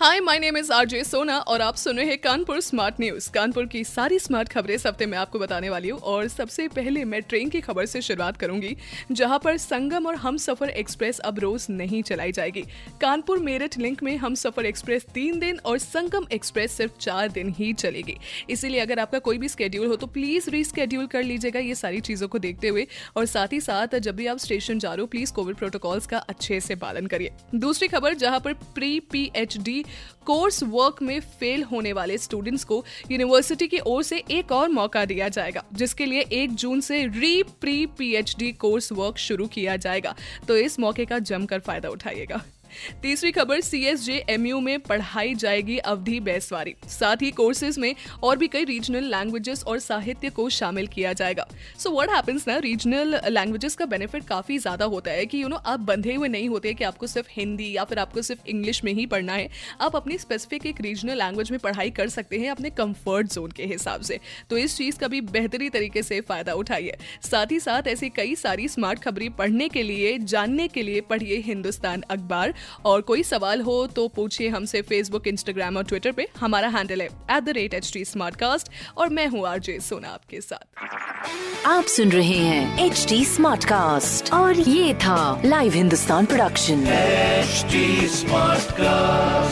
hi my name is RJ Sona और आप सुन रहे हैं कानपुर स्मार्ट न्यूज़ कानपुर की सारी स्मार्ट खबरें हफ़्ते मैं आपको बताने वाली हूँ और सबसे पहले मैं ट्रेन की खबर से शुरुआत करूँगी, जहाँ पर संगम और हम सफ़र एक्सप्रेस अब रोज नहीं चलाई जाएगी। कानपुर मेरठ लिंक में हम सफ़र एक्सप्रेस तीन दिन और संगम एक्सप्रेस सिर्फ़ चार दिन ही चलेगी। इसीलिए अगर आपका कोई भी स्केड्यूल हो तो प्लीज़ रीस्केड्यूल कर लीजिएगा ये सारी चीज़ों को देखते हुए और साथ ही साथ जब भी आप स्टेशन जा रहे हो प्लीज़ कोविड प्रोटोकॉल्स का अच्छे से पालन करिए। दूसरी खबर, जहाँ पर pre P H D course work में फेल होने वाले स्टूडेंट्स को यूनिवर्सिटी की ओर से एक और मौका दिया जाएगा, जिसके लिए एक जून से री प्री पीएचडी कोर्स वर्क शुरू किया जाएगा। तो इस मौके का जमकर फ़ायदा उठाइएगा। तीसरी खबर C S J M U में पढ़ाई जाएगी अवधि बैसवारी। साथ ही कोर्सेज में और भी कई रीजनल लैंग्वेजेस और साहित्य को शामिल किया जाएगा। सो व्हाट हैपेंस ना रीजनल लैंग्वेजेस का बेनिफिट काफ़ी ज़्यादा होता है कि यू you नो know, आप बंधे हुए नहीं होते कि आपको सिर्फ़ हिंदी या फिर आपको सिर्फ़ इंग्लिश में ही पढ़ना है। आप अपनी स्पेसिफिक एक रीजनल लैंग्वेज में पढ़ाई कर सकते हैं अपने कंफर्ट जोन के हिसाब से। तो इस चीज़ का भी बेहतरी तरीके से फ़ायदा उठाइए। साथ ही साथ ऐसी कई सारी स्मार्ट खबरें पढ़ने के लिए जानने के लिए पढ़िए हिंदुस्तान अखबार। और कोई सवाल हो तो पूछिए हमसे फेसबुक इंस्टाग्राम और ट्विटर पे। हमारा हैंडल है at the rate H T और मैं हूँ आरजे सोना आपके साथ। आप सुन रहे हैं एच डी और ये था live Hindustan production smart Smartcast.